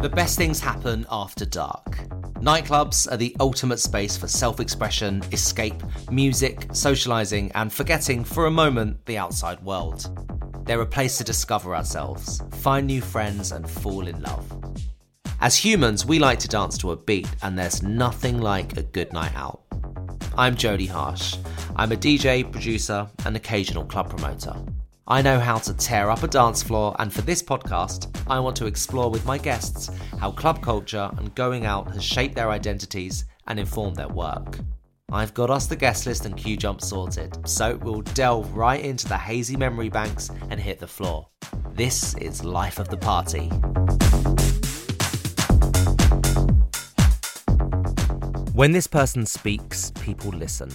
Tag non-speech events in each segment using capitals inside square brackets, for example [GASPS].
The best things happen after dark. Nightclubs are the ultimate space for self expression, escape, music, socialising, and forgetting for a moment the outside world. They're a place to discover ourselves, find new friends, and fall in love. As humans, we like to dance to a beat, and there's nothing like a good night out. I'm Jodie Harsh. I'm a DJ, producer, and occasional club promoter. I know how to tear up a dance floor, and for this podcast, I want to explore with my guests how club culture and going out has shaped their identities and informed their work. I've got us the guest list and queue jump sorted, so we'll delve right into the hazy memory banks and hit the floor. This is Life of the Party. When this person speaks, people listen.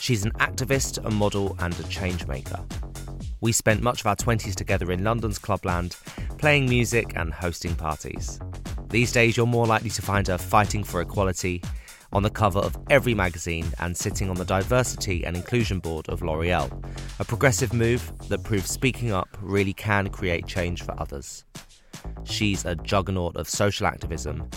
She's an activist, a model, and a changemaker. We spent much of our 20s together in London's clubland, playing music and hosting parties. These days, you're more likely to find her fighting for equality on the cover of every magazine and sitting on the diversity and inclusion board of L'Oreal, a progressive move that proves speaking up really can create change for others. She's a juggernaut of social activism.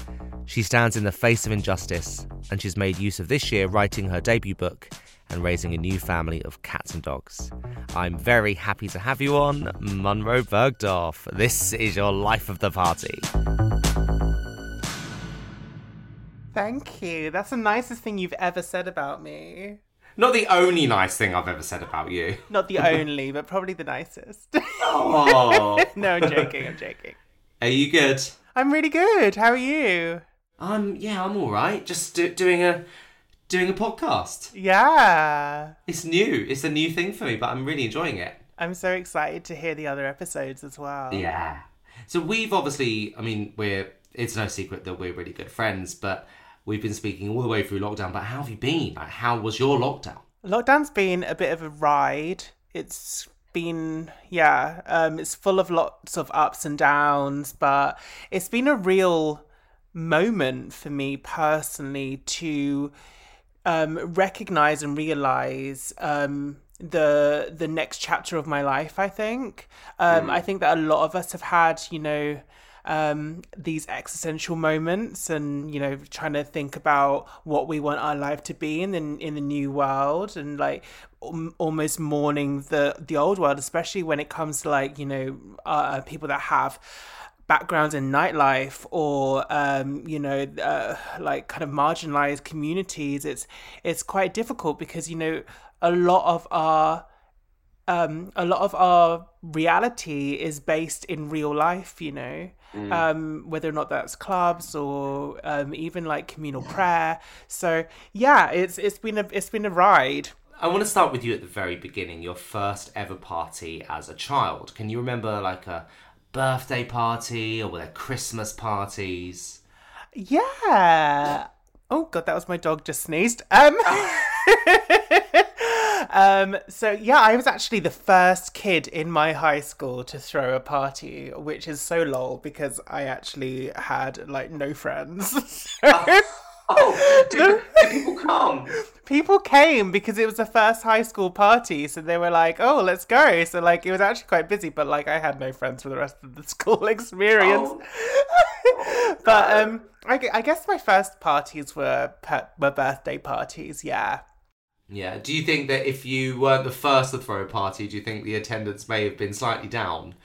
She stands in the face of injustice, and she's made use of this year writing her debut book and raising a new family of cats and dogs. I'm very happy to have you on, Munroe Bergdorf. This is your life of the party. Thank you. That's the nicest thing you've ever said about me. Not the only nice thing I've ever said about you. [LAUGHS] Not the only, but probably the nicest. [LAUGHS] Oh, no, I'm joking. I'm joking. are you good? I'm really good. How are you? Um, yeah, I'm all right. Just do- doing a doing a podcast. Yeah. It's new. It's a new thing for me, but I'm really enjoying it. I'm so excited to hear the other episodes as well. Yeah. So we've obviously, I mean, we're. It's no secret that we're really good friends, but we've been speaking all the way through lockdown. But how have you been? Like, how was your lockdown? Lockdown's been a bit of a ride. It's been yeah, um, it's full of lots of ups and downs, but it's been a real moment for me personally to um, recognize and realize um, the the next chapter of my life. I think um, I think that a lot of us have had you know um, these existential moments and you know trying to think about what we want our life to be in the, in the new world and like um, almost mourning the the old world especially when it comes to like you know uh, people that have backgrounds in nightlife or um, you know uh, like kind of marginalized communities it's it's quite difficult because you know a lot of our um, a lot of our reality is based in real life, you know, um, whether or not that's clubs or um, even like communal prayer. So yeah, it's it's been a it's been a ride. I want to start with you at the very beginning. Your first ever party as a child. Can you remember like a birthday party or were there Christmas parties? Yeah. Oh god, that was my dog just sneezed. Um. [LAUGHS] um. So yeah, I was actually the first kid in my high school to throw a party, which is so lol because I actually had like no friends. [LAUGHS] Oh, [LAUGHS] did, did people come? People came because it was the first high school party, so they were like, "Oh, let's go!" So like, it was actually quite busy, but like, I had no friends for the rest of the [LAUGHS] school experience. Oh. [LAUGHS] but um, I, I guess my first parties were pe- were birthday parties. Yeah, Yeah. Do you think that if you weren't the first to throw a party, do you think the attendance may have been slightly down?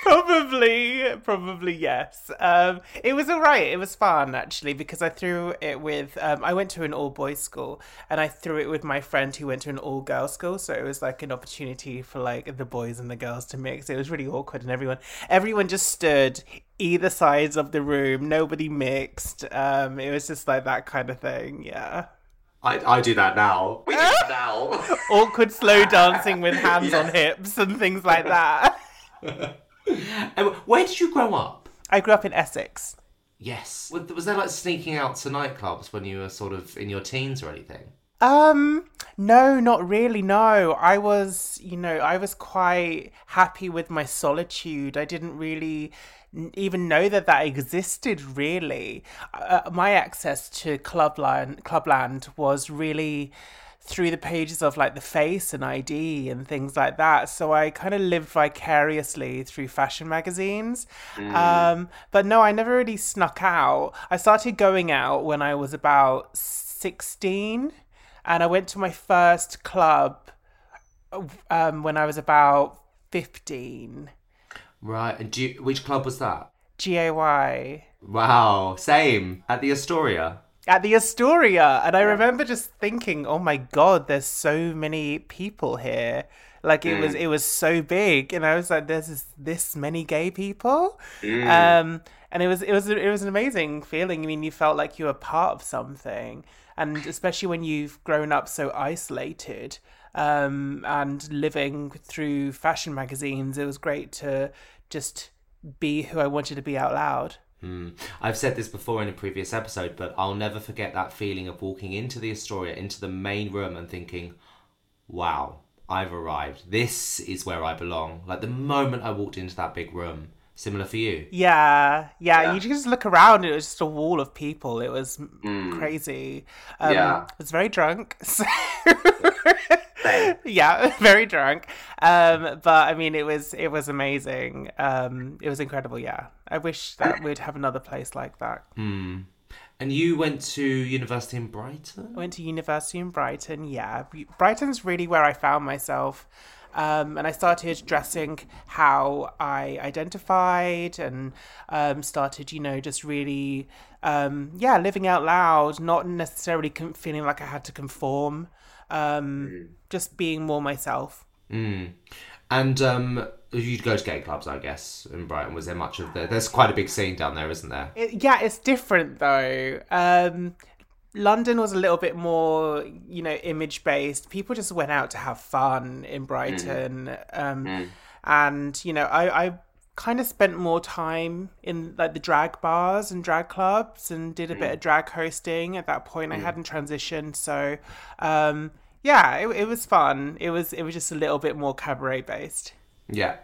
[LAUGHS] probably, probably yes. Um, it was alright. It was fun actually because I threw it with. Um, I went to an all boys school and I threw it with my friend who went to an all girls school. So it was like an opportunity for like the boys and the girls to mix. It was really awkward and everyone, everyone just stood either sides of the room. Nobody mixed. Um, it was just like that kind of thing. Yeah. I, I do that now. We do that now. [LAUGHS] Awkward slow dancing with [LAUGHS] hands on hips and things like that. [LAUGHS] And where did you grow up? I grew up in Essex. Yes. Was was there like sneaking out to nightclubs when you were sort of in your teens or anything? Um, no, not really. No, I was, you know, I was quite happy with my solitude. I didn't really even know that that existed. Really, uh, my access to Clubland, Clubland was really through the pages of like the face and ID and things like that. So I kind of lived vicariously through fashion magazines. Um, but no, I never really snuck out. I started going out when I was about 16 and I went to my first club um, when I was about 15. Right. And do you, which club was that? GAY. Wow. Same at the Astoria. At the Astoria. And I remember just thinking, oh my god, there's so many people here. Like it was it was so big and I was like, there's this, this many gay people? Um and it was it was it was an amazing feeling. I mean you felt like you were part of something. And [LAUGHS] especially when you've grown up so isolated um and living through fashion magazines, it was great to just be who I wanted to be out loud. I've said this before in a previous episode, but I'll never forget that feeling of walking into the Astoria, into the main room, and thinking, wow, I've arrived. This is where I belong. Like the moment I walked into that big room. Similar for you. Yeah, yeah, Yeah. You just look around; it was just a wall of people. It was m crazy. Um, Yeah. I was very drunk. [LAUGHS] So [LAUGHS] Same. [LAUGHS] yeah, [LAUGHS] very drunk. Um, but I mean, it was it was amazing. Um, it was incredible. Yeah, I wish that we'd have another place like that. And you went to university in Brighton? I went to university in Brighton. Yeah, Brighton's really where I found myself. Um, and I started dressing how I identified and um, started, you know, just really, um, yeah, living out loud, not necessarily feeling like I had to conform, um, just being more myself. And um, you'd go to gay clubs, I guess, in Brighton. Was there much of the? There's quite a big scene down there, isn't there? It, yeah, it's different though. Um, London was a little bit more, you know, image based. People just went out to have fun in Brighton, um, and you know, I, I kind of spent more time in like the drag bars and drag clubs, and did a bit of drag hosting. At that point, I hadn't transitioned, so um, yeah, it, it was fun. It was it was just a little bit more cabaret based. Yeah.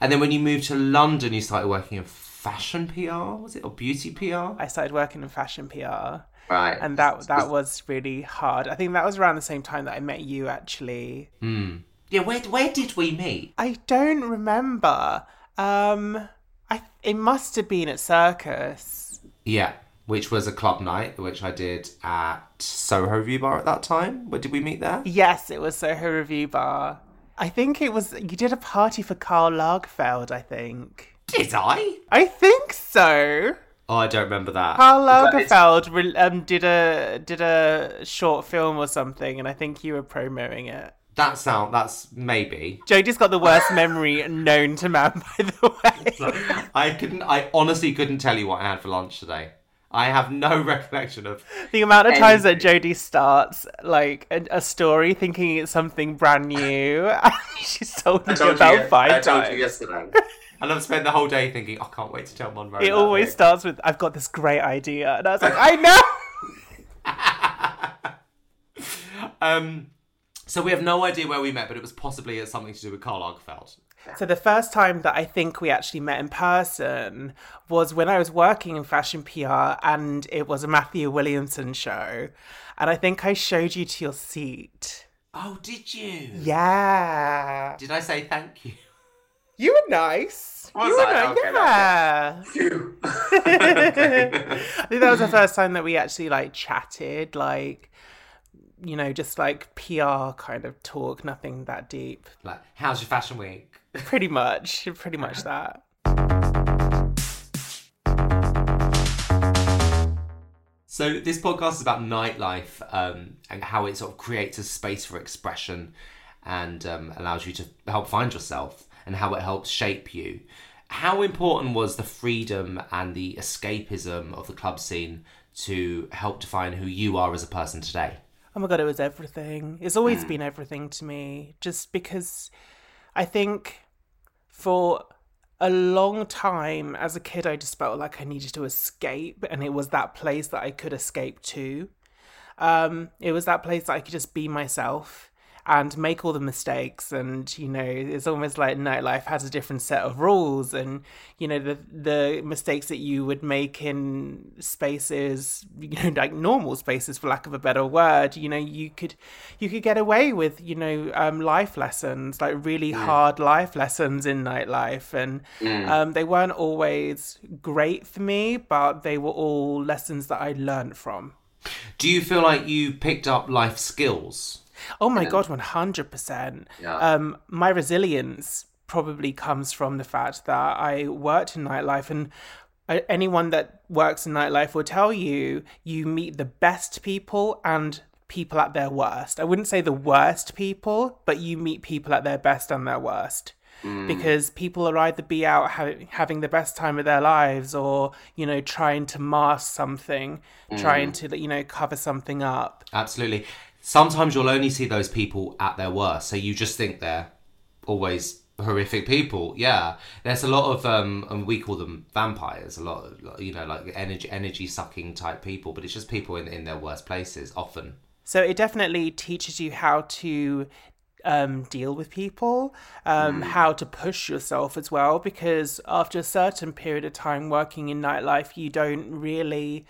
And then when you moved to London, you started working in fashion PR, was it, or beauty PR? I started working in fashion PR. Right. and that that was really hard. I think that was around the same time that I met you. Actually, Yeah. Where where did we meet? I don't remember. Um, I it must have been at Circus. Yeah. Which was a club night, which I did at Soho View Bar at that time. Where did we meet there? Yes, it was Soho Revue Bar. I think it was you did a party for Karl Lagerfeld. I think. Did I? I think so. Oh, I don't remember that. Karl But Lagerfeld re- um, did a did a short film or something, and I think you were promoting it. That sound. That's maybe. Jodie's got the worst memory known to man, [LAUGHS] by the way. I couldn't. I honestly couldn't tell you what I had for lunch today. I have no [LAUGHS] recollection of. The amount of times that Anything. Jodie starts like a, a story thinking it's something brand new, [LAUGHS] she's told me told, about you, five I told times. you yesterday. And I've spent the whole day thinking, I can't wait to tell Munroe. it always bit." starts with, "I've got this great idea," and I was like, "I know." Um, so we have no idea where we met, but it was possibly something to do with Karl Lagerfeld. So the first time that I think we actually met in person was when I was working in fashion PR, and it was a Matthew Williamson show, and I think I showed you to your seat. Oh, did you? Yeah, Did I say thank you? you were nice. Was you were I? nice. Okay, yeah. [LAUGHS] Phew. [LAUGHS] I think that was the first time that we actually like chatted, like you know, just like PR kind of talk, nothing that deep. Like, how's your fashion week? [LAUGHS] Pretty much, pretty much that. So this podcast is about nightlife um, and how it sort of creates a space for expression and um, allows you to help find yourself and how it helps shape you. How important was the freedom and the escapism of the club scene to help define who you are as a person today? Oh my god, it was everything. It's always been everything to me. Just because I think for a long time as a kid, I just felt like I needed to escape, and it was that place that I could escape to. Um, it was that place that I could just be myself and make all the mistakes and you know it's almost like nightlife has a different set of rules and you know the the mistakes that you would make in spaces you know [LAUGHS] like normal spaces for lack of a better word you know you could you could get away with you know um, life lessons like really mm. hard life lessons in nightlife and mm. um, they weren't always great for me but they were all lessons that I learned from do you feel like you picked up life skills Oh my god, one hundred percent. Um, my resilience probably comes from the fact that I worked in nightlife and anyone that works in nightlife will tell you you meet the best people and people at their worst. I wouldn't say the worst people, but you meet people at their best and their worst. Mm. Because people are either be out ha- having the best time of their lives, or you know, trying to mask something, mm. trying to you know cover something up. Absolutely sometimes you'll only see those people at their worst. So you just think they're always horrific people. Yeah, there's a lot of um, and we call them vampires. A lot, of, you know, like energy energy sucking type people. But it's just people in in their worst places often. So it definitely teaches you how to um, deal with people, um, mm. how to push yourself as well, because after a certain period of time working in nightlife, you don't really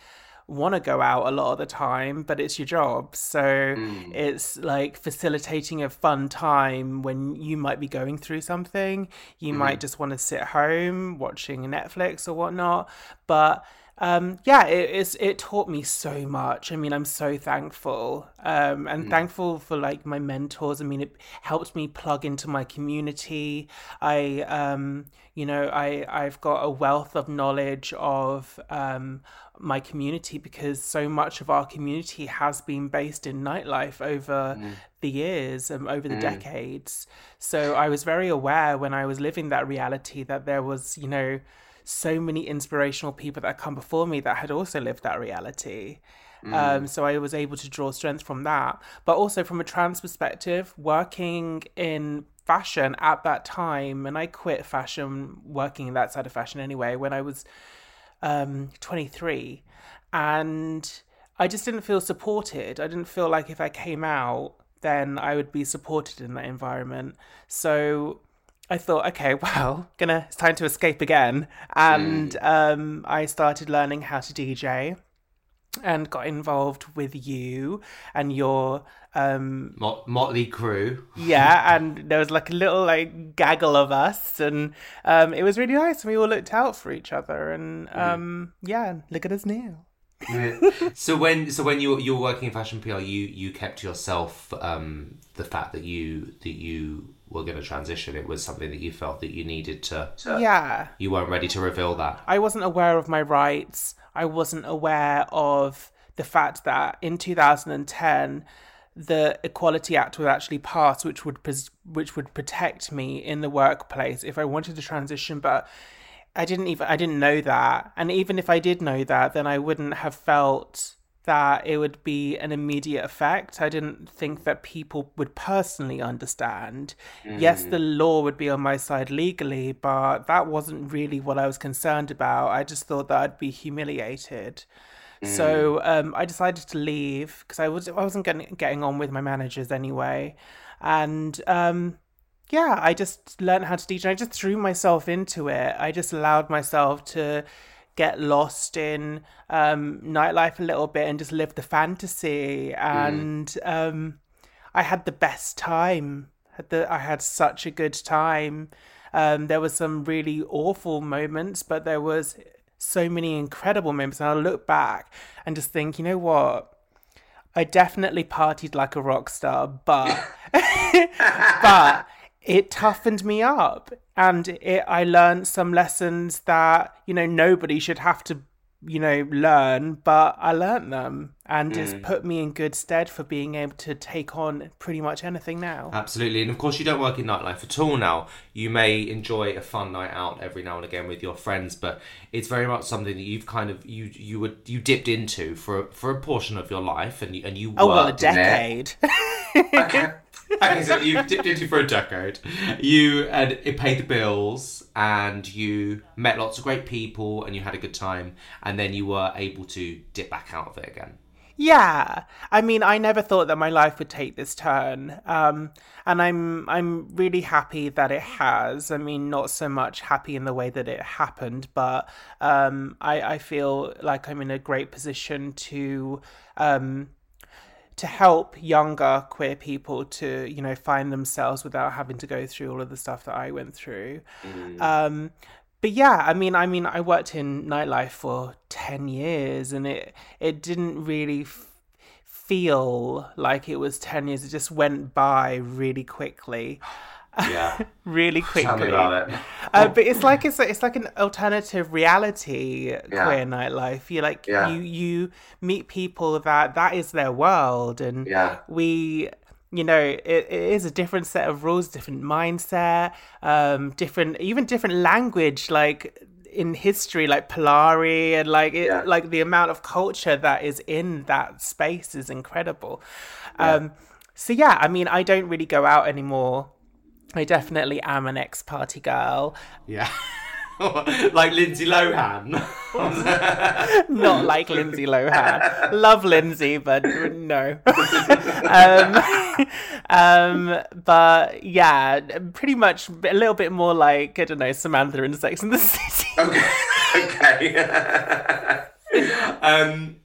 want to go out a lot of the time, but it's your job. So mm. it's like facilitating a fun time when you might be going through something. You mm. might just want to sit home watching Netflix or whatnot. But um, yeah, it, it's it taught me so much. I mean, I'm so thankful um, and mm. thankful for like my mentors. I mean, it helped me plug into my community. I, um, you know, I I've got a wealth of knowledge of um, my community because so much of our community has been based in nightlife over mm. the years and over the mm. decades. So I was very aware when I was living that reality that there was, you know so many inspirational people that come before me that had also lived that reality. Mm. Um, so I was able to draw strength from that. But also from a trans perspective, working in fashion at that time, and I quit fashion, working in that side of fashion anyway, when I was um, 23. And I just didn't feel supported. I didn't feel like if I came out, then I would be supported in that environment. So I thought, okay, [LAUGHS] well, gonna it's time to escape again, and mm. um, I started learning how to DJ, and got involved with you and your um, Mot- motley crew. yeah, [LAUGHS] and there was like a little like gaggle of us, and um, it was really nice. And we all looked out for each other, and mm. um, yeah, look at us now. so when so when you you were working in fashion PR, you you kept yourself um, the fact that you that you were going to transition. It was something that you felt that you needed to, to. Uh, yeah. You weren't ready to reveal that. I wasn't aware of my rights. I wasn't aware of the fact that in 2010 the Equality Act was actually passed, which would which would protect me in the workplace if I wanted to transition. But I didn't even I didn't know that, and even if I did know that, then I wouldn't have felt that it would be an immediate effect. I didn't think that people would personally understand. Mm. Yes, the law would be on my side legally, but that wasn't really what I was concerned about. I just thought that I'd be humiliated. Mm. So um, I decided to leave because I was I wasn't getting getting on with my managers anyway, and um, yeah, I just learned how to teach. And I just threw myself into it. I just allowed myself to get lost in um, nightlife a little bit and just live the fantasy. Mm. And mm. um, I had the best time. Had the, I had such a good time. Um, there was some really awful moments, but there was so many incredible moments. And I look back and just think, you know what? I definitely partied like a rock star, but [LAUGHS] but it toughened me up and it, I learned some lessons that you know nobody should have to you know, learn, but I learned them and Mm. it's put me in good stead for being able to take on pretty much anything now. Absolutely, and of course you don't work in nightlife at all now. You may enjoy a fun night out every now and again with your friends, but it's very much something that you've kind of you you were you dipped into for for a portion of your life, and you and you oh, well, a worked in it. decade. [LAUGHS] [LAUGHS] okay. so you dipped into for a decade. You and it paid the bills, and you met lots of great people, and you had a good time, and then you were able to dip back out of it again. Yeah, I mean, I never thought that my life would take this turn, um, and I'm I'm really happy that it has. I mean, not so much happy in the way that it happened, but um, I I feel like I'm in a great position to um, to help younger queer people to you know find themselves without having to go through all of the stuff that I went through. Um, but yeah, I mean, I mean, I worked in nightlife for ten years, and it it didn't really f- feel like it was ten years. It just went by really quickly, [SIGHS] [SIGHS] [SIGHS] Yeah, [LAUGHS] really quickly. tell me about it. Uh, but it's like it's it's like an alternative reality Yeah. queer nightlife. You like Yeah. you you meet people that that is their world, and Yeah. we you know it, it is a different set of rules, different mindset, um, different even different language. Like in history, like Polari, and like it, Yeah. like the amount of culture that is in that space is incredible. Um, so yeah, I mean, I don't really go out anymore. I definitely am an ex-party girl. Yeah. [LAUGHS] like Lindsay Lohan. [LAUGHS] Not like Lindsay Lohan. Love Lindsay, but no. [LAUGHS] um, um, but yeah, pretty much a little bit more like I don't know Samantha in Sex and the City. Okay. okay. um,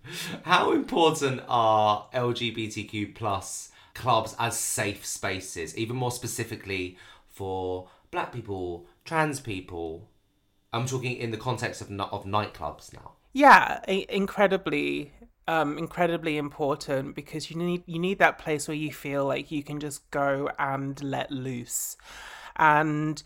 how important are LGBTQ plus clubs as safe spaces, even more specifically for black people, trans people? I'm talking in the context of of nightclubs now. yeah, incredibly, um, incredibly important because you need you need that place where you feel like you can just go and let loose, and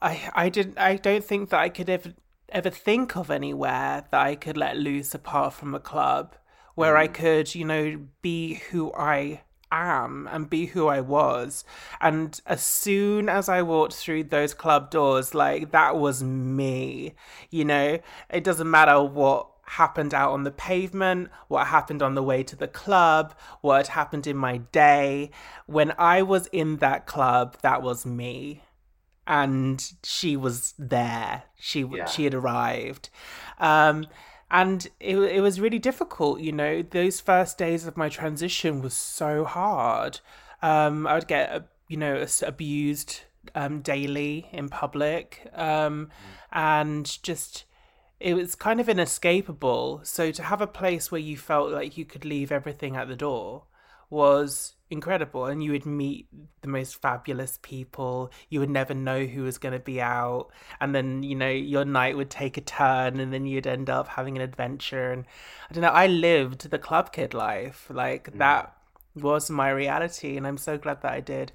I I didn't I don't think that I could ever ever think of anywhere that I could let loose apart from a club where I could you know be who I am and be who I was. And as soon as I walked through those club doors, like that was me. You know, it doesn't matter what happened out on the pavement, what happened on the way to the club, what had happened in my day. When I was in that club, that was me. And she was there. She Yeah. she had arrived. Um and it, it was really difficult you know those first days of my transition was so hard. Um i would get you know abused um daily in public um and just it was kind of inescapable. So to have a place where you felt like you could leave everything at the door was incredible and you would meet the most fabulous people. You would never know who was going to be out and then you know your night would take a turn and then you'd end up having an adventure and i don't know i lived the club kid life. Like mm. that was my reality and i'm so glad that i did.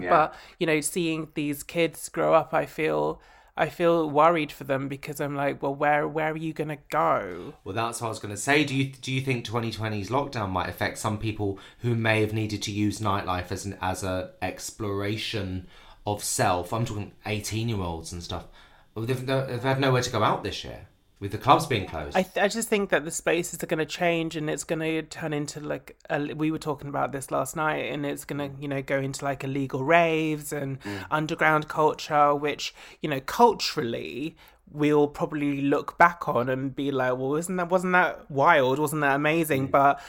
Yeah. but you know seeing these kids grow up i feel i feel worried for them because i'm like well where where are you to go Well, that's what I was to say. Do you do you think 2020's lockdown might affect some people who may have needed to use nightlife as an as a exploration of self? I'm talking 18 year olds and stuff. They've, they've had nowhere to go out this year with the clubs being closed. I, th- I just think that the spaces are going to change and it's going to turn into like a, we were talking about this last night and it's going to you know go into like illegal raves and mm. underground culture which you know culturally we'll probably look back on and be like well isn't that wasn't that wild? Wasn't that amazing? Mm. But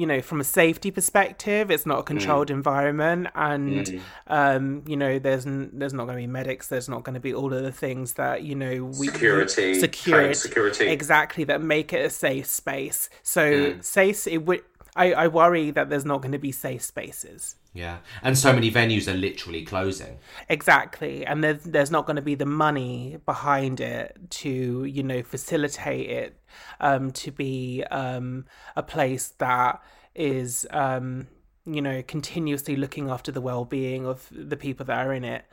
you know from a safety perspective it's not a mm. controlled environment and mm. um you know there's n- there's not going to be medics there's not going to be all of the things that you know we Security, security. security. exactly that make it a safe space. So mm. safe it would I, I worry that there's not going to be safe spaces yeah, and so many venues are literally closing. exactly and there's there's not going to be the money behind it to you know facilitate it um to be um a place that is um you know continuously looking after the well-being of the people that are in it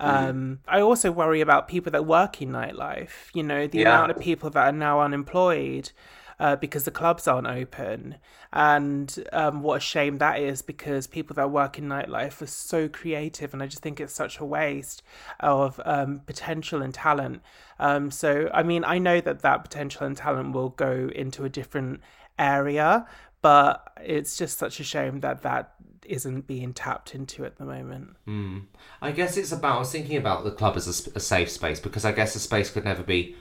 Um, I also worry about people that work in nightlife. You know, the Yeah. amount of people that are now unemployed uh, because the clubs aren't open, and um, what a shame that is because people that work in nightlife are so creative, and I just think it's such a waste of um, potential and talent. Um, so, I mean, I know that that potential and talent will go into a different area, but it's just such a shame that that isn't being tapped into at the moment. I guess it's about. I was thinking about the club as a, a safe space because I guess a space could never be.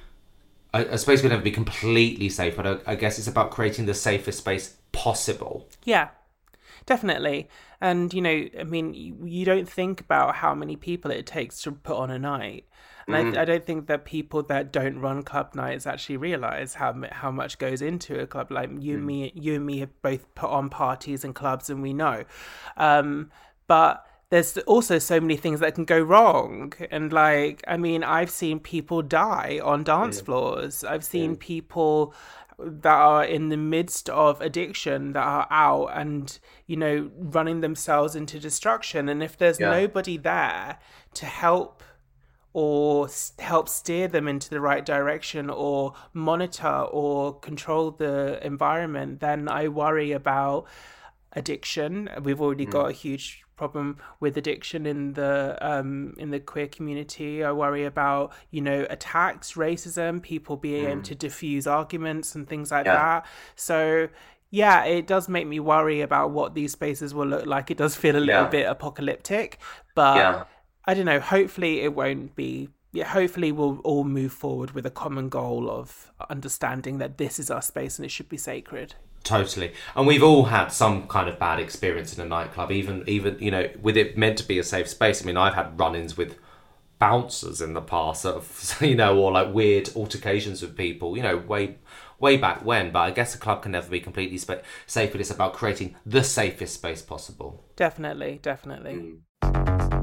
A, a space could never be completely safe, but I, I guess it's about creating the safest space possible. Yeah, definitely. And you know, I mean, you, you don't think about how many people it takes to put on a night. And I, I don't think that people that don't run club nights actually realize how how much goes into a club. Like you and me, you and me have both put on parties and clubs, and we know. Um, but there's also so many things that can go wrong, and like I mean, I've seen people die on dance floors. I've seen people that are in the midst of addiction that are out and you know running themselves into destruction. And if there's Yeah. nobody there to help or s- help steer them into the right direction or monitor or control the environment then i worry about addiction. We've already mm. got a huge problem with addiction in the um in the queer community i worry about you know attacks racism people being able to diffuse arguments and things like Yeah. that so yeah it does make me worry about what these spaces will look like it does feel a little Yeah. bit apocalyptic but Yeah. I don't know. Hopefully, it won't be. Yeah, hopefully, we'll all move forward with a common goal of understanding that this is our space and it should be sacred. Totally, and we've all had some kind of bad experience in a nightclub, even even you know, with it meant to be a safe space. I mean, I've had run-ins with bouncers in the past, sort of, [LAUGHS] you know, or like weird altercations with people, you know, way way back when. But I guess a club can never be completely spa- safe. But it's about creating the safest space possible. Definitely, definitely. Mm.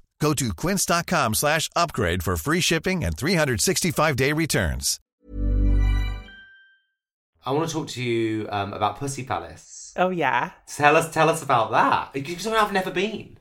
Go to quince.com slash upgrade for free shipping and 365-day returns. I want to talk to you um, about Pussy Palace. Oh, yeah. Tell us, tell us about that. Because I've never been.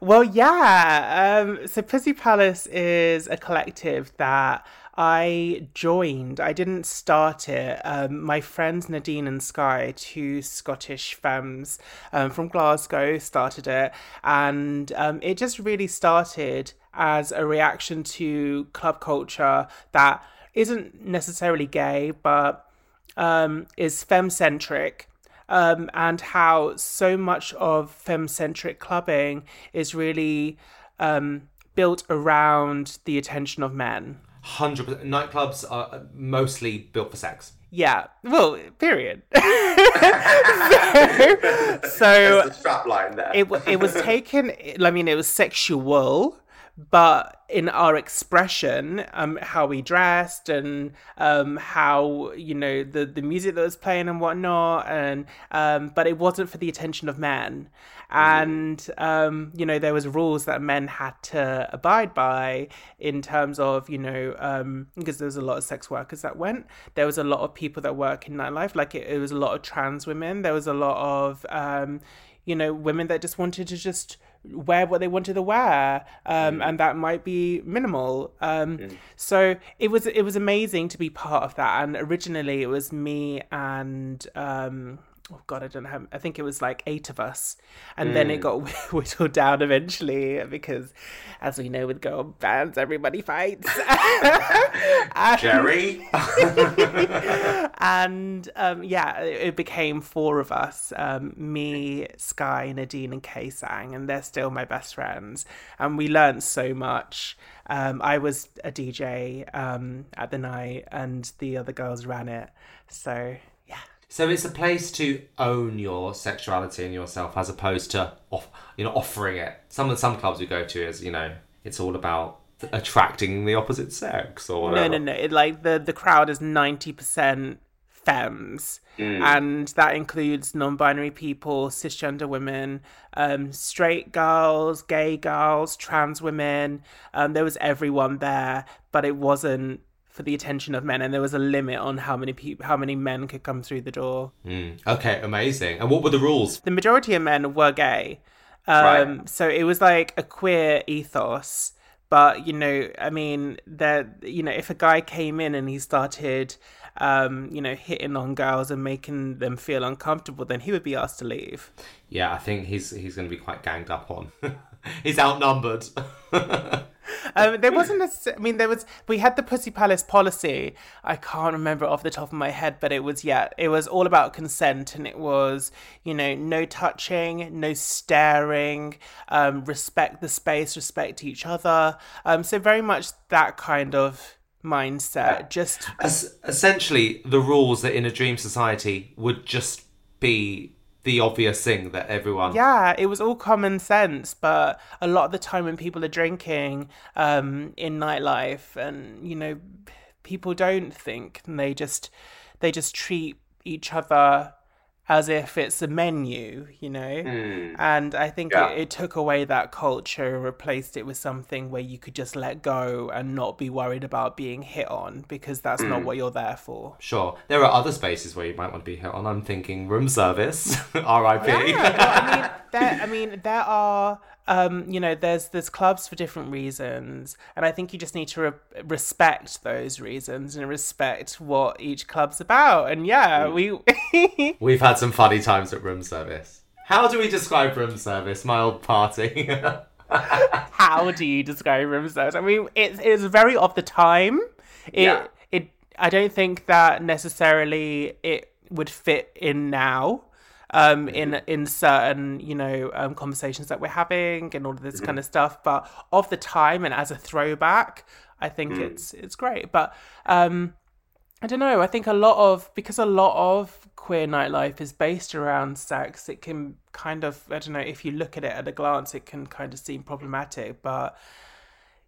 Well, yeah. Um, so Pussy Palace is a collective that I joined. I didn't start it. Um, my friends Nadine and Sky, two Scottish femmes um, from Glasgow, started it, and um, it just really started as a reaction to club culture that isn't necessarily gay, but um, is femme-centric um, and how so much of femme-centric clubbing is really um, built around the attention of men. Hundred percent. Nightclubs are mostly built for sex. Yeah, well, period. [LAUGHS] so, so the strap line there. it it was taken. I mean, it was sexual, but in our expression, um, how we dressed and um, how you know the the music that was playing and whatnot, and um, but it wasn't for the attention of men. And um, you know there was rules that men had to abide by in terms of you know um, because there was a lot of sex workers that went. There was a lot of people that work in nightlife. Like it, it was a lot of trans women. There was a lot of um, you know women that just wanted to just wear what they wanted to wear um, and that might be minimal. Um, so it was it was amazing to be part of that. And originally it was me and um, oh god, I don't have. I think it was like eight of us, and then it got [LAUGHS] whittled down eventually because, as we know with girl bands, everybody fights. [LAUGHS] And- Jerry? [LAUGHS] and um, yeah, it it became four of us um, me, Sky, Nadine, and Kay sang, and they're still my best friends. And we learned so much. Um, I was a DJ um, at the night, and the other girls ran it. So. So it's a place to own your sexuality and yourself as opposed to off, you know offering it. Some of some clubs we go to is you know it's all about attracting the opposite sex or No, whatever. no, no. It, like the the crowd is ninety percent femmes, and that includes non-binary people, cisgender women, um, straight girls, gay girls, trans women. Um, there was everyone there, but it wasn't for the attention of men, and there was a limit on how many people, how many men could come through the door. Okay, amazing. And what were the rules? The majority of men were gay, um, Right. so it was like a queer ethos. But you know, I mean, that you know, if a guy came in and he started, um, you know, hitting on girls and making them feel uncomfortable, then he would be asked to leave. Yeah, I think he's he's going to be quite ganged up on. [LAUGHS] [LAUGHS] he's outnumbered. [LAUGHS] Um, there wasn't a, I mean, there was. We had the Pussy Palace policy. I can't remember off the top of my head, but it was yeah, it was all about consent, and it was you know no touching, no staring, um, respect the space, respect each other. Um, so very much that kind of mindset. Just Es- essentially, the rules that in a dream society would just be the obvious thing that everyone. Yeah, it was all common sense, but a lot of the time when people are drinking um, in nightlife, and you know, people don't think, and they just they just treat each other as if it's a menu, you know. Hmm. And I think Yeah. it, it took away that culture and replaced it with something where you could just let go and not be worried about being hit on because that's not hmm. what you're there for. Sure, there are other spaces where you might want to be hit on. I'm thinking room service, [LAUGHS] R.I.P. Yeah, I mean, there. I mean, there are. Um, you know, there's there's clubs for different reasons, and I think you just need to re- respect those reasons and respect what each club's about. And yeah, we. [LAUGHS] We've had some funny times at room service. How do we describe room service? My old party. [LAUGHS] how do you describe room service? I mean, it's it's very of the time. It Yeah. it. I don't think that necessarily it would fit in now. Um, in in certain you know um, conversations that we're having and all of this kind of stuff, but of the time and as a throwback, I think it's it's great. But um, I don't know. I think a lot of because a lot of queer nightlife is based around sex. It can kind of I don't know if you look at it at a glance, it can kind of seem problematic. But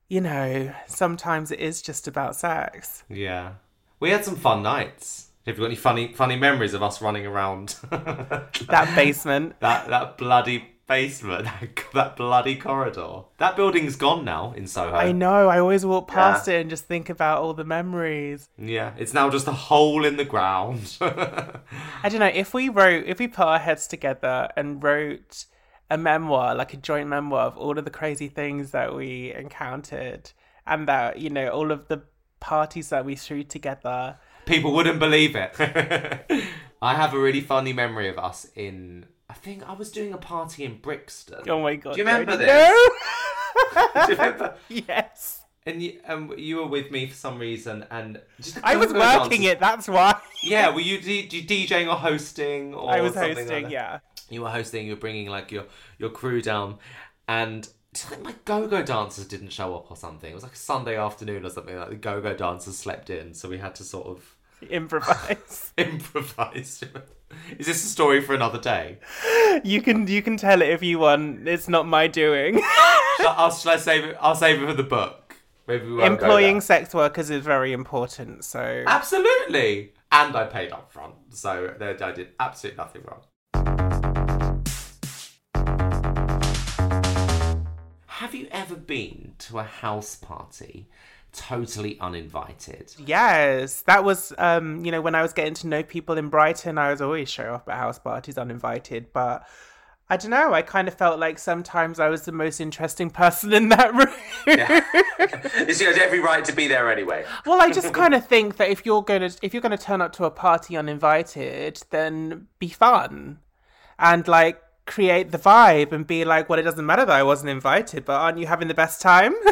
you know, sometimes it is just about sex. yeah, we had some fun nights. Have you got any funny funny memories of us running around [LAUGHS] That basement. [LAUGHS] that that bloody basement, [LAUGHS] that, that bloody corridor? That building's gone now in Soho. I know. I always walk past it and just think about all the memories. Yeah, it's now just a hole in the ground. I don't know if we wrote, if we put our heads together and wrote a memoir, like a joint memoir of all of the crazy things that we encountered, and that you know all of the parties that we threw together. People wouldn't believe it. [LAUGHS] I have a really funny memory of us in. I think I was doing a party in Brixton. Oh my god! Do you remember no, this? no. [LAUGHS] Do you remember? yes, And you, um, you were with me for some reason, and just I was working dancers- it. That's why Yeah, were you, d- you DJing or hosting? Or I was something like hosting. that? yeah. you were hosting. You were bringing like your your crew down, and it's like my go-go dancers didn't show up or something. It was like a Sunday afternoon or something. Like the go-go dancers slept in, so we had to sort of Improvise. [LAUGHS] improvise. Is this a story for another day? you can you can tell it if you want. It's not my doing. [LAUGHS] Shall, I'll, shall I save it? I'll save it for the book. Maybe we Employing sex workers is very important. So Absolutely. And I paid up front, so there, I did absolutely nothing wrong. Have you ever been to a house party totally uninvited? Yes, that was um, you know, when I was getting to know people in Brighton, I was always show up at house parties uninvited, but I don't know. I kind of felt like sometimes I was the most interesting [LAUGHS] person in that room. she [LAUGHS] has every right to be there anyway. well, I just kind of think that if you're gonna if you're gonna turn up to a party uninvited, then be fun and like create the vibe and be like, well, it doesn't matter that I wasn't invited, but aren't you having the best time? [LAUGHS]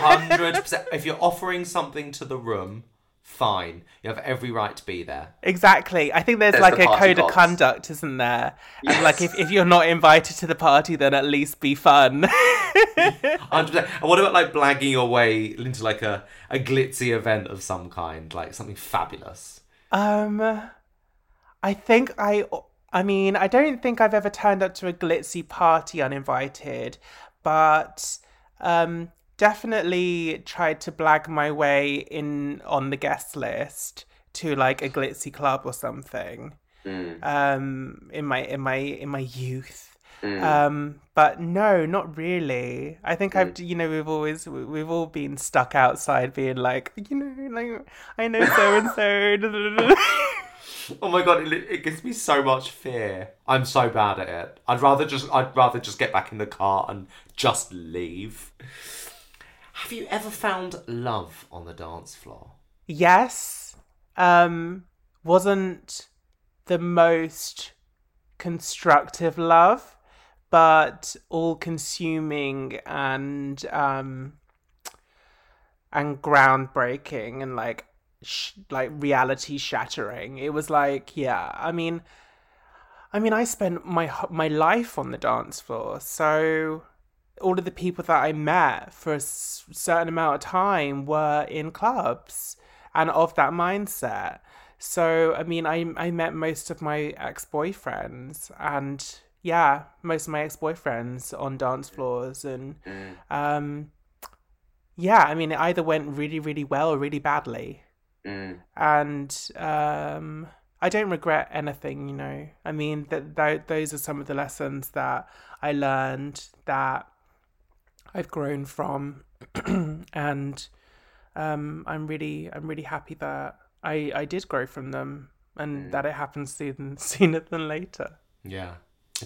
Hundred percent. If you're offering something to the room, fine. You have every right to be there. Exactly. I think there's, There's like the a party code of conduct, isn't there? And like if, if you're not invited to the party, then at least be fun. [LAUGHS] Hundred percent. And what about like blagging your way into like a, a glitzy event of some kind, like something fabulous? um, I think I. I mean, I don't think I've ever turned up to a glitzy party uninvited, but um, definitely tried to blag my way in on the guest list to like a glitzy club or something. Um, in my in my in my youth. Um, but no, not really. I think I've, you know, we've always, we've all been stuck outside being like, you know, like, I know so and so. [LAUGHS] Oh my god, it, it gives me so much fear. I'm so bad at it. I'd rather just I'd rather just get back in the car and just leave. Have you ever found love on the dance floor? Yes, um, wasn't the most constructive love, but all consuming and, um, and groundbreaking and like, sh- like reality shattering. It was like, yeah, I mean, I mean, I spent my my life on the dance floor, so all of the people that I met for a s- certain amount of time were in clubs and of that mindset. So, I mean, I I met most of my ex boyfriends, and yeah, most of my ex boyfriends on dance floors, and um, yeah, I mean, it either went really, really well or really badly Mm. and um, I don't regret anything. You know, I mean that th- those are some of the lessons that I learned that I've grown from, [CLEARS THROAT] and um, I'm really I'm really happy that I I did grow from them and mm. that it happened soon [LAUGHS] sooner than later. Yeah.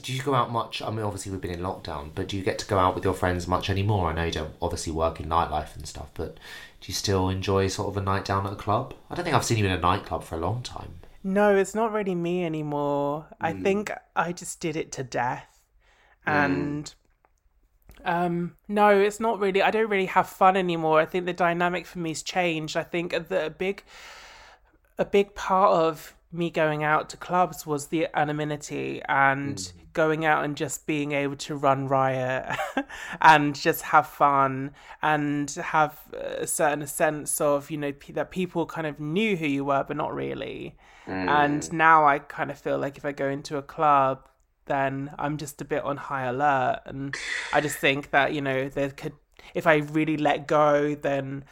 Do you go out much? I mean, obviously we've been in lockdown, but do you get to go out with your friends much anymore? I know you don't obviously work in nightlife and stuff, but do you still enjoy sort of a night down at a club? I don't think I've seen you in a nightclub for a long time. No, it's not really me anymore. I mm. think I just did it to death. Mm. And um no, it's not really I don't really have fun anymore. I think the dynamic for me's changed. I think the a big a big part of me going out to clubs was the anonymity and going out and just being able to run riot [LAUGHS] and just have fun and have a certain sense of you know pe- that people kind of knew who you were but not really and now i kind of feel like if i go into a club then i'm just a bit on high alert. And i just think that you know there could if i really let go then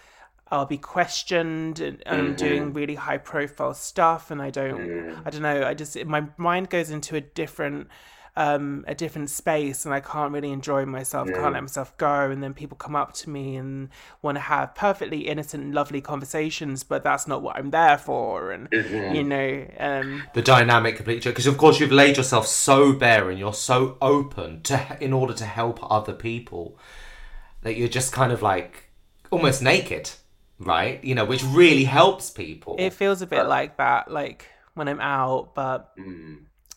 I'll be questioned and, I'm doing mm-hmm. really high profile stuff and I don't mm. I don't know. I just my mind goes into a different um a different space and I can't really enjoy myself can't let myself go. And then people come up to me and want to have perfectly innocent lovely conversations but that's not what I'm there for. And you know um The dynamic completely because of course you've laid yourself so bare and you're so open to in order to help other people that you're just kind of like almost naked, right? You know, which really helps people. It feels a bit like that, like when I'm out, but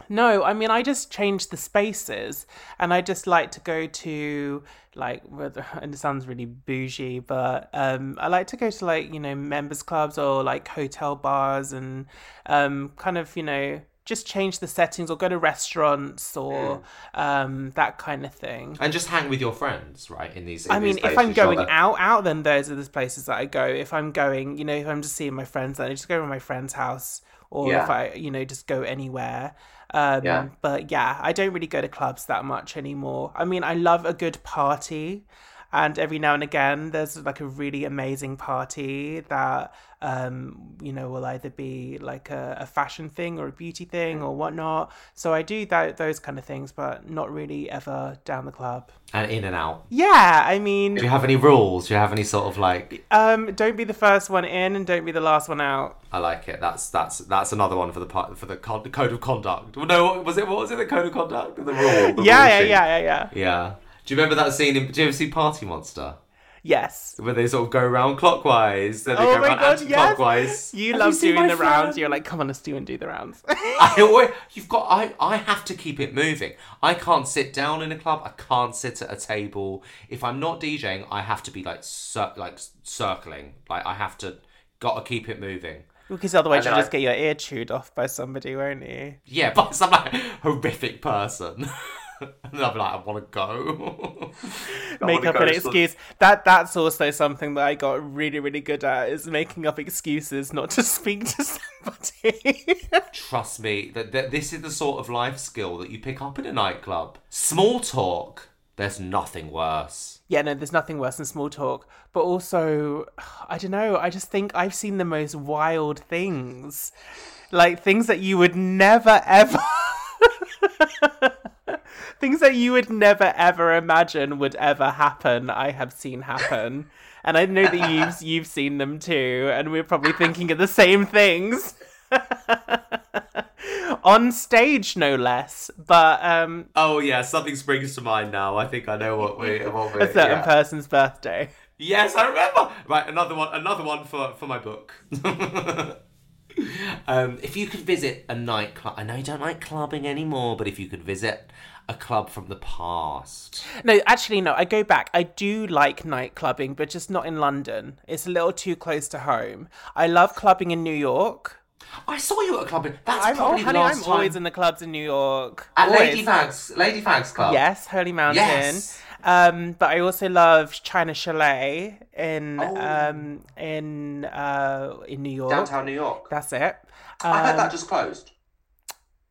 no, I mean, I just change the spaces and I just like to go to, like, whether- [LAUGHS] and it sounds really bougie, but um, I like to go to, like, you know, members clubs or like hotel bars and um, kind of, you know, just change the settings or go to restaurants or um, that kind of thing. and just hang with your friends, right? In these, in I these mean, if. I'm going that- out, out, then those are the places that I go. If I'm going, you know, if I'm just seeing my friends, then I just go to my friend's house, or Yeah. if I, you know, just go anywhere. Um, Yeah. But yeah, I don't really go to clubs that much anymore. I mean, I love a good party, and every now and again there's like a really amazing party that um you know will either be like a, a fashion thing or a beauty thing or whatnot so i do that those kind of things but not really ever down the club And in and out. yeah i mean Do you have any rules? Do you have any sort of like? um don't be the first one in and don't be the last one out I like it. That's that's that's another one for the part for the, code of conduct. No, was it? What was it? The code of conduct? The rule. The yeah rule yeah sheet. yeah yeah yeah Yeah. Do you remember that scene? In, do you ever see Party Monster? yes Where they sort of go around clockwise, then they Oh go my around god, anti-clockwise. yes! You Have love seen doing the rounds. You're like, come on, let's do and do the rounds. [LAUGHS] I always, you've got. I I have to keep it moving. I can't sit down in a club. I can't sit at a table. If I'm not DJing, I have to be like cir- like circling. Like I have to. Got to keep it moving. because otherwise you'll just get your ear chewed off by somebody, won't you? Yeah, [LAUGHS] but some like horrific person. [LAUGHS] [LAUGHS] and I'll be like, I want to go. [LAUGHS] Make up go an excuse. That that's also something that I got really, really good at is making up excuses not to [LAUGHS] speak to somebody. Trust me, that, that this is the sort of life skill that you pick up in a nightclub. Small talk. There's nothing worse. yeah, no, there's nothing worse than small talk. But also, I don't know. I just think I've seen the most wild things, like things that you would never ever. [LAUGHS] things that you would never ever imagine would ever happen i have seen happen and i know that you've [LAUGHS] you've seen them too and we're probably thinking of the same things [LAUGHS] on stage no less but um Oh yeah, something springs to mind now. I think I know what we what we a certain yeah. person's birthday Yes, I remember. Right, another one. Another one for for my book. Um, if you could visit a nightclub, I know you don't like clubbing anymore, but if you could visit a club from the past, no actually no i go back i do like night clubbing but just not in london it's a little too close to home i love clubbing in new york I saw you at a club. in- That's I'm, oh, probably honey, the last I'm time. always in the clubs in New York. at Always. Lady Fags, Lady Fags Club. Yes, Holy Mountain. Yes. Um, but I also love China Chalet in Oh. um in uh in New York. Downtown New York. That's it. I heard Um, that just closed.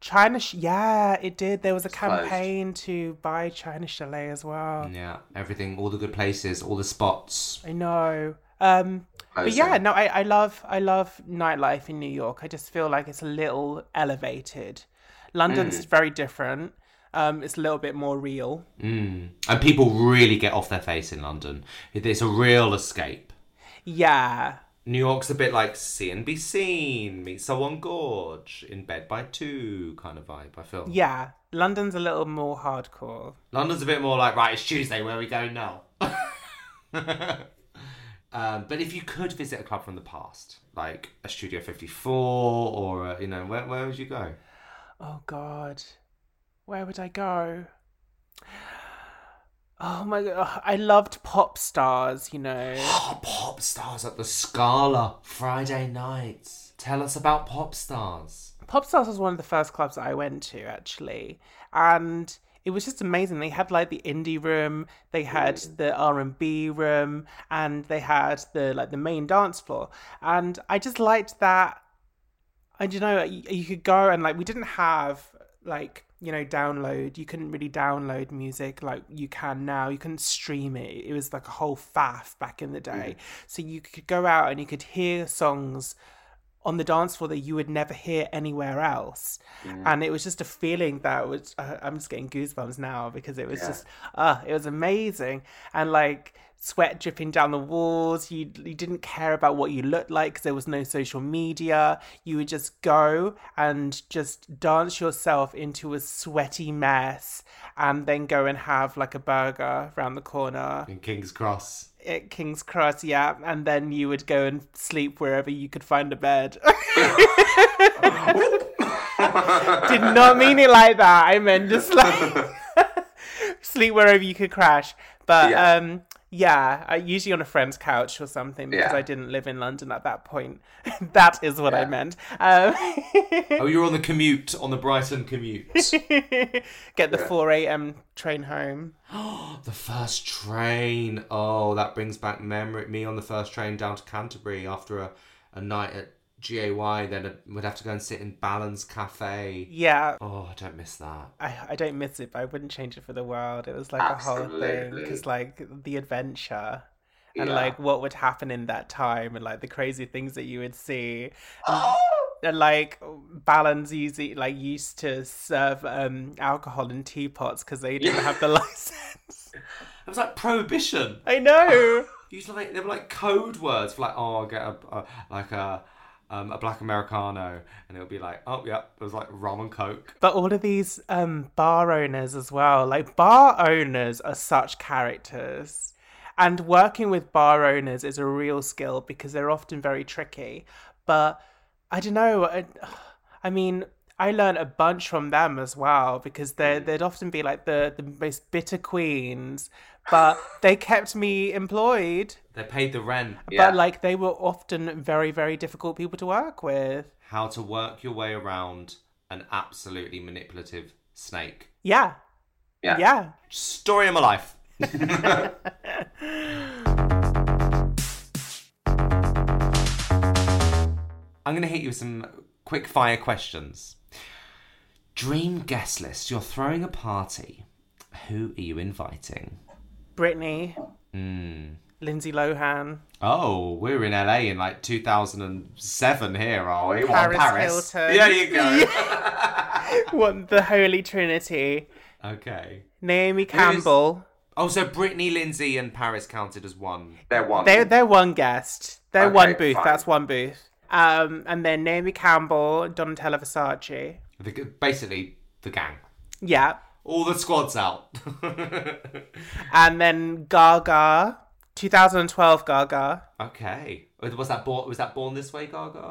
China, yeah, it did. There was a closed. campaign to buy China Chalet as well. Yeah, everything, all the good places, all the spots. I know. Um, but yeah, no, I, I love I love nightlife in New York. I just feel like it's a little elevated. London's Mm. very different. Um, it's a little bit more real. Mm. And people really get off their face in London. It's a real escape. Yeah, New York's a bit like see and be seen, meet someone gorge, in bed by two kind of vibe, I feel. yeah. London's a little more hardcore. London's a bit more like, right, it's Tuesday, where are we going now? [LAUGHS] um, but if you could visit a club from the past, like a Studio 54 or, a, you know, where, where would you go? Oh God, where would I go? Oh my God, I loved Popstarz. You know, Oh, [GASPS] Popstarz at the Scala, Friday nights. Tell us about Popstarz. Pop Stars was one of the first clubs I went to actually, and it was just amazing. They had like the indie room, they had mm. the R and B room, and they had the like the main dance floor, and I just liked that. And you know, you, you could go and like we didn't have like you know download. You couldn't really download music like you can now. You couldn't stream it. It was like a whole faff back in the day. So you could go out and you could hear songs on the dance floor that you would never hear anywhere else. And it was just a feeling that was, uh, I'm just getting goosebumps now because it was just, uh, it was amazing. And like sweat dripping down the walls, you, you didn't care about what you looked like because there was no social media. You would just go and just dance yourself into a sweaty mess and then go and have like a burger around the corner In King's Cross. At King's Cross, yeah, and then you would go and sleep wherever you could find a bed. [LAUGHS] Did not mean it like that. I meant just like [LAUGHS] [LAUGHS] sleep wherever you could crash. But Yeah. um yeah, I, usually on a friend's couch or something because Yeah. I didn't live in London at that point. [LAUGHS] that is what I meant. Um, [LAUGHS] Oh, you're on the commute, on the Brighton commute. [LAUGHS] get the 4 a.m. train home. [GASPS] the first train. Oh, that brings back memory. Me on the first train down to Canterbury after a, a night at GAY, then we'd have to go and sit in Balans Cafe. Yeah. Oh, I don't miss that. I, I don't miss it, but I wouldn't change it for the world. It was like a whole thing because like the adventure and Yeah. like what would happen in that time and like the crazy things that you would see. [GASPS] And, and, like Balance usually like used to serve um alcohol in teapots because they didn't have the [LAUGHS] license. It was like prohibition. I know. [LAUGHS] Used like they were like code words for like oh I'll get a, a like a um, a black americano and it would be like oh yeah it was like rum and coke. But all of these um, bar owners as well, like bar owners are such characters. And working with bar owners is a real skill because they're often very tricky. But I don't know. I, [SIGHS] I mean, I learned a bunch from them as well because they mm. they'd often be like the, the most bitter queens, but they kept me employed. They paid the rent. Yeah. But like they were often very very difficult people to work with. How to work your way around an absolutely manipulative snake. Yeah, Yeah. yeah. Story of my life. [LAUGHS] [LAUGHS] I'm going to hit you with some quick fire questions. Dream guest list. You're throwing a party. Who are you inviting? Britney, Lindsay Lohan. Oh, we're in LA in like 2007 here, are we? Well, Paris Hilton. Yeah, you go. [LAUGHS] What the Holy Trinity? okay. Naomi Campbell. Oh, so Britney, Lindsay, and Paris counted as one. They're one. They're they're one guest. They're Okay, one booth. fine. That's one booth. Um, and then Naomi Campbell, Donatella Versace. The, basically, the gang. Yeah. All the squads out. [LAUGHS] And then Gaga, 2012 Gaga. okay. Was that born? Was that born this way, Gaga?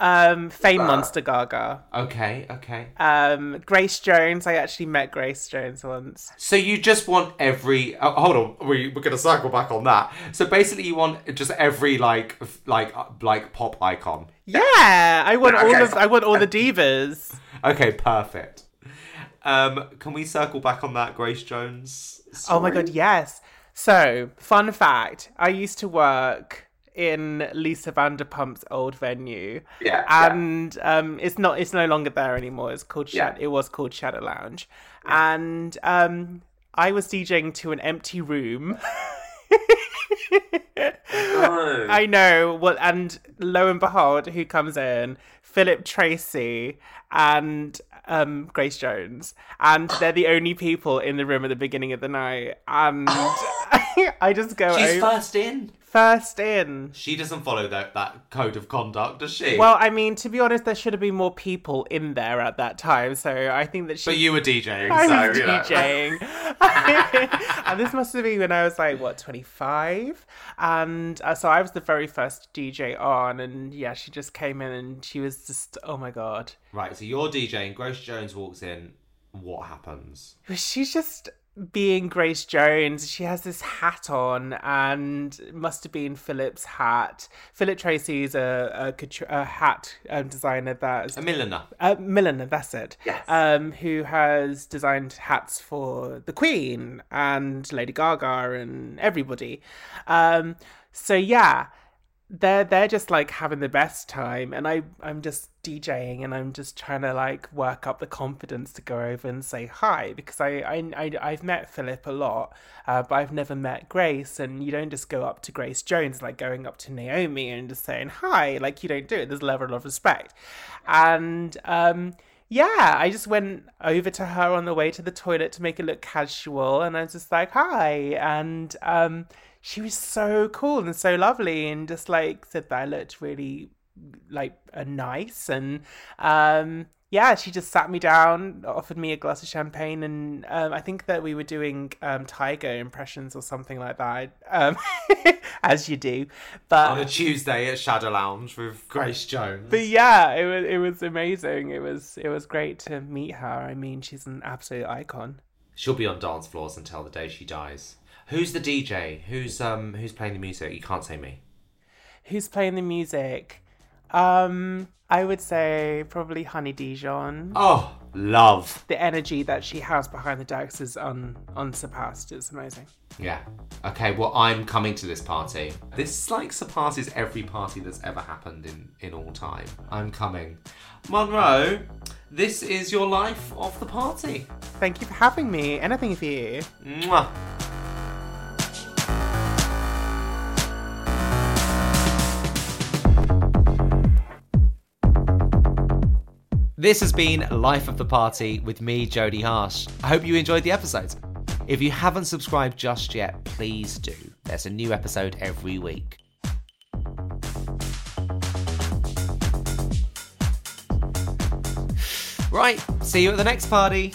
Um, Fame Monster Gaga. Okay, okay. Um, Grace Jones. I actually met Grace Jones once. So you just want every. Oh, hold on, we we're gonna circle back on that. So basically, you want just every like like uh, like pop icon. Yeah, I want all of I want all the [LAUGHS] divas. Okay, perfect. Um, can we circle back on that, Grace Jones? Oh my god, yes. So, fun fact: I used to work in Lisa Vanderpump's old venue, Yeah, yeah. and um, it's not. It's no longer there anymore. It's called. Yeah. It was called Shadow Lounge, and um, I was DJing to an empty room. [LAUGHS] Oh. I know. Well, and lo and behold, who comes in? Philip Treacy and um, Grace Jones, and they're the only people in the room at the beginning of the night. And [LAUGHS] I just go She's over- first in. First in. She doesn't follow that that code of conduct, does she? Well, I mean, to be honest, there should have been more people in there at that time. So I think that she. but you were DJing, I so was you know. DJing. [LAUGHS] and this must have been when I was like, what, 25? And uh, so I was the very first DJ on. And yeah, she just came in and she was just, oh my God. Right, so you're DJing. Grace Jones walks in. What happens? She's just being Grace Jones. She has this hat on and must have been Philip's hat. Philip Treacy's a, a, a hat um, designer that is, A milliner. A Milliner, that's it. Yes. Um, who has designed hats for the Queen and Lady Gaga and everybody. Um, so yeah, they're they're just like having the best time, and I I'm just DJing and I'm just trying to like work up the confidence to go over and say hi because I I, I I've met Philip a lot, uh, but I've never met Grace, and you don't just go up to Grace Jones like going up to Naomi and just saying hi, like you don't do it. There's a level of respect, and um yeah, I just went over to her on the way to the toilet to make it look casual, and I was just like, "Hi," and um, she was so cool and so lovely, and just like said that I looked really like uh, nice, and um, yeah, she just sat me down, offered me a glass of champagne, and um, I think that we were doing um, Tiger impressions or something like that, um, [LAUGHS] as you do, but On a Tuesday at Shadow Lounge with Grace Jones. but yeah, it was it was amazing. It was it was great to meet her. I mean, she's an absolute icon. She'll be on dance floors until the day she dies. Who's the DJ? Who's um who's playing the music? You can't say me. Who's playing the music? Um, I would say probably Honey Dijon. Oh, Love. The energy that she has behind the decks is un- unsurpassed. It's amazing. Yeah. Okay, well, I'm coming to this party. This, like, surpasses every party that's ever happened in, in all time. I'm coming. Munroe, this is your life of the party. Thank you for having me. Anything for you. Mwah. This has been Life of the Party with me, Jodie Harsh. I hope you enjoyed the episode. If you haven't subscribed just yet, please do. There's a new episode every week. Right, see you at the next party.